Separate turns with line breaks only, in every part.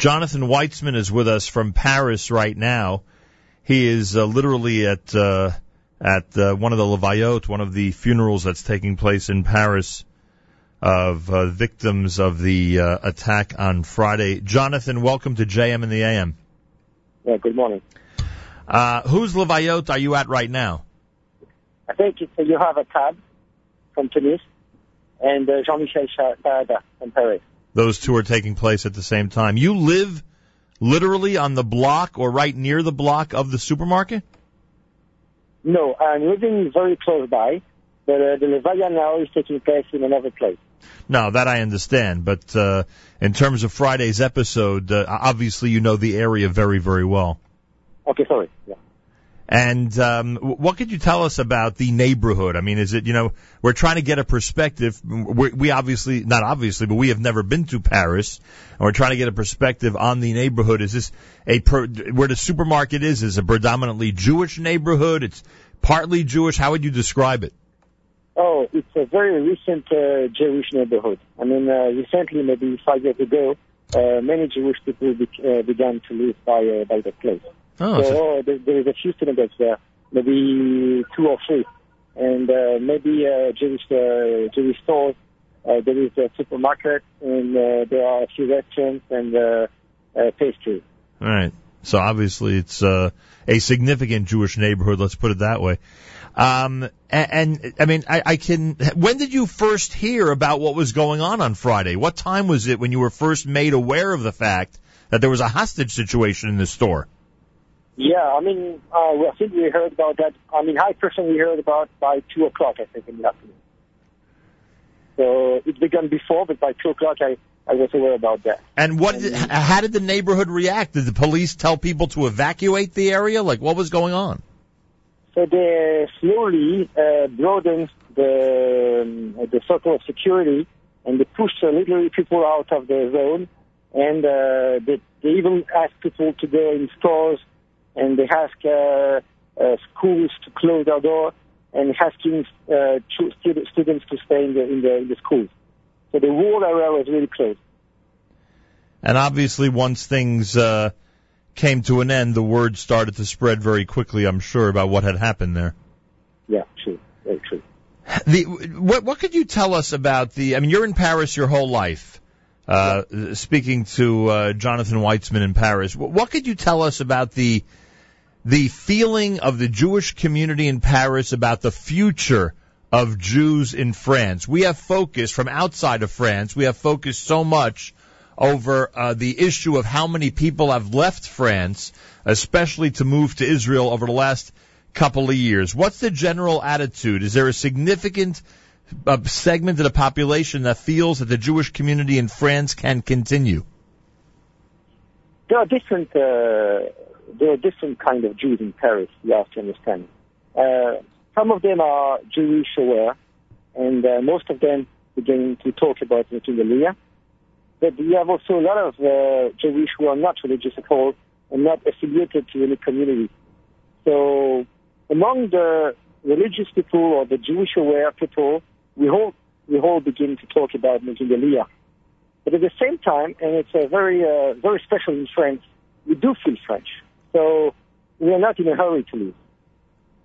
Jonathan Weitzman is with us from Paris right now. He is uh, literally at uh, at uh, one of the Levayot, one of the funerals that's taking place in Paris of uh, victims of the uh, attack on Friday. Jonathan, welcome to JM in the AM.
Yeah, good morning.
Uh, whose Levayot are you at right now?
I think it's, Yoav Hattab from Tunis and uh, Jean-Michel Saada from Paris.
Those two are taking place at the same time. You live literally on the block or right near the block of the supermarket?
No, I'm living very close by, but uh, the Levaya now is taking place in another place.
No, that I understand. But uh, in terms of Friday's episode, uh, obviously you know the area very, very well.
Okay, sorry. Yeah.
And um, what could you tell us about the neighborhood? I mean, is it you know we're trying to get a perspective. We're, we obviously not obviously, but we have never been to Paris, and we're trying to get a perspective on the neighborhood. Is this a per, where the supermarket is? Is a predominantly Jewish neighborhood? It's partly Jewish. How would you describe it?
Oh, it's a very recent uh, Jewish neighborhood. I mean, uh, recently, maybe five years ago, uh, many Jewish people be- uh, began to live by uh, by that place.
Oh,
so oh, there, there is a few synagogues there, maybe two or three, and uh, maybe uh, Jewish uh, Jewish stores. Uh, there is a supermarket, and uh, there are a few restaurants and uh, uh, pastries.
All right. So obviously it's uh, a significant Jewish neighborhood. Let's put it that way. Um, and, and I mean, I, I can. When did you first hear about what was going on on Friday? What time was it when you were first made aware of the fact that there was a hostage situation in the store?
Yeah, I mean, uh, I think we heard about that. I mean, I personally heard about by two o'clock, I think, in the afternoon. So it began before, but by two o'clock, I I was aware about that.
And what? Did, how did the neighborhood react? Did the police tell people to evacuate the area? Like, what was going on?
So they slowly uh, broadened the um, the circle of security, and they pushed uh, literally people out of the zone, and uh, they, they even asked people to go in stores, and they asked uh, uh, schools to close their door, and asking uh, students to stay in the in the in the schools. So the whole area was really closed.
And obviously, once things uh, came to an end, the word started to spread very quickly. I'm sure about what had happened there.
Yeah, true, very true.
The what what could you tell us about the? I mean, you're in Paris your whole life. Uh, Speaking to uh, Jonathan Weitzman in Paris, what, what could you tell us about the the feeling of the Jewish community in Paris about the future of Jews in France? We have focused from outside of France. We have focused so much over uh, the issue of how many people have left France, especially to move to Israel over the last couple of years. What's the general attitude? Is there a significant uh, segment of the population that feels that the Jewish community in France can continue?
There are different uh, there are different kind of Jews in Paris. You have to understand. Uh, some of them are Jewish aware, and uh, most of them begin to talk about the Aliyah. But you have also a lot of uh, Jewish who are not religious at all and not affiliated to any community. So among the religious people or the Jewish aware people, we all we all begin to talk about making Aliyah. But at the same time, and it's a very uh, very special in France, we do feel French. So we are not in a hurry to leave,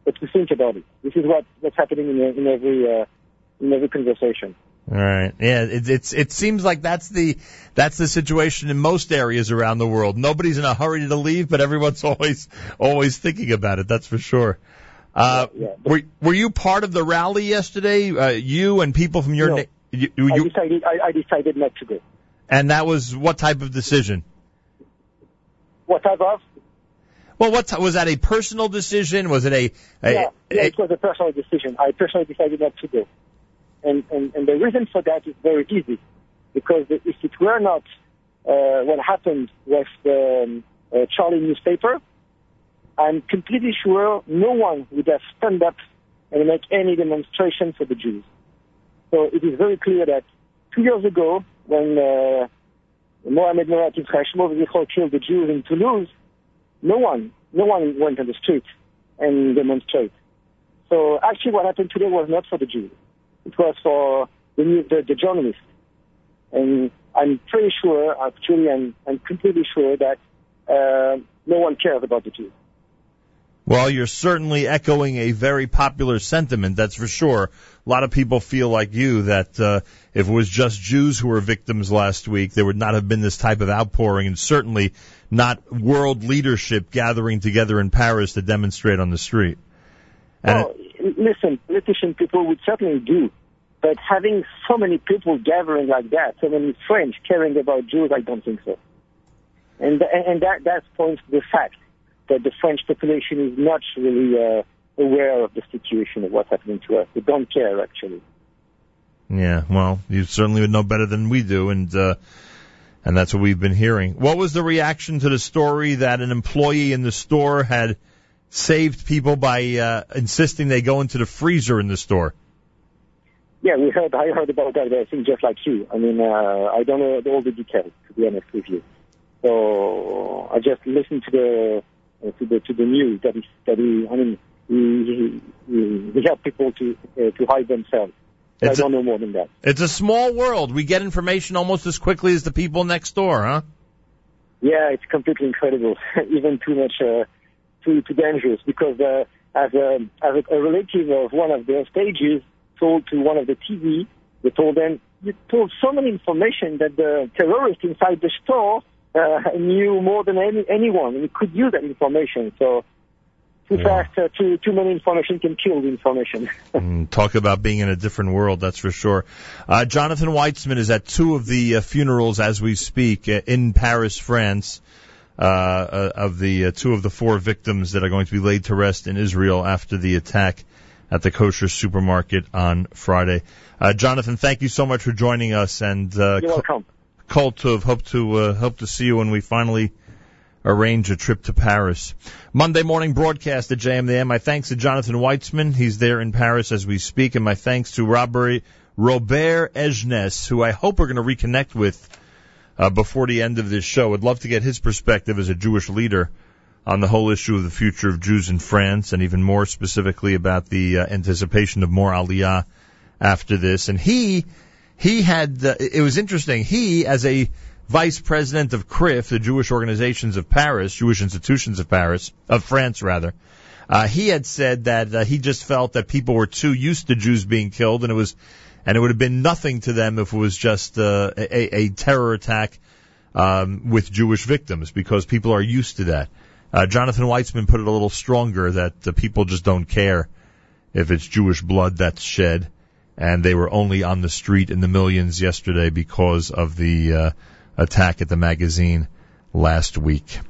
but to think about it. This is what what's happening in, in every uh, in every conversation.
All right. Yeah, it, it's it seems like that's the that's the situation in most areas around the world. Nobody's in a hurry to leave, but everyone's always always thinking about it. That's for sure. Uh,
Yeah, yeah.
were were you part of the rally yesterday? Uh, you and people from your
No.
na- you,
I decided I, I decided not to go.
and that was what type of decision?
What type of?
Well, what was that a personal decision? Was it a, a,
yeah, yeah, it was a personal decision. I personally decided not to go. And, and, and the reason for that is very easy. Because if it were not uh, what happened with the um, uh, Charlie newspaper, I'm completely sure no one would have stand up and make any demonstration for the Jews. So it is very clear that two years ago, when uh, Mohamed Murat Yitzhak killed the Jews in Toulouse, no one, no one went on the street and demonstrate. So actually, what happened today was not for the Jews; it was for the the, the journalists. And I'm pretty sure, actually, I'm, I'm completely sure that uh, no one cares about the Jews.
Well, you're certainly echoing a very popular sentiment, that's for sure. A lot of people feel like you that uh, if it was just Jews who were victims last week, there would not have been this type of outpouring, and certainly not world leadership gathering together in Paris to demonstrate on the street.
And well, it, listen, politician people would certainly do, but having so many people gathering like that, so many French caring about Jews, I don't think so. And and that that points to the fact that the French population is not really uh, aware of the situation of what's happening to us. They don't care actually.
Yeah, well, you certainly would know better than we do, and uh, and that's what we've been hearing. What was the reaction to the story that an employee in the store had saved people by uh, insisting they go into the freezer in the store?
Yeah, we heard. I heard about that. I think just like you. I mean, uh, I don't know all the details to be honest with you. So I just listened to the uh, to the to the news that is that he, I mean we, we, he helped people to uh, to hide themselves. I don't know more than that.
It's a small world. We get information almost as quickly as the people next door, huh?
Yeah, it's completely incredible. Even too much, uh, too too dangerous. Because uh, as a as a, a relative of one of the stages told to one of the TV, they told them you told so many information that the terrorist inside the store uh, knew more than any, anyone and could use that information. So too yeah. fast, uh, too too many information can kill the information.
mm, talk about being in a different world, that's for sure. Uh, Jonathan Weitzman is at two of the uh, funerals as we speak uh, in Paris, France. Uh, uh, of the uh, two of the four victims that are going to be laid to rest in Israel after the attack at the kosher supermarket on Friday. Uh, Jonathan, thank you so much for joining us. And
uh, you're welcome.
Kol Tov, hope to uh, hope to see you when we finally arrange a trip to Paris. Monday morning broadcast at JM My thanks to Jonathan Weitzman. He's there in Paris as we speak. And my thanks to Robert, Robert Ejnes, who I hope we're going to reconnect with uh, before the end of this show. I'd love to get his perspective as a Jewish leader on the whole issue of the future of Jews in France and even more specifically about the uh, anticipation of more Aliyah after this. And he he had, uh, it was interesting, he, as a vice president of CRIF, the Jewish organizations of Paris, Jewish institutions of Paris, of France rather, uh, he had said that uh, he just felt that people were too used to Jews being killed, and it was, and it would have been nothing to them if it was just uh, a, a terror attack um, with Jewish victims, because people are used to that. Uh, Jonathan Weitzman put it a little stronger that uh, people just don't care if it's Jewish blood that's shed and they were only on the street in the millions yesterday because of the uh, attack at the magazine last week.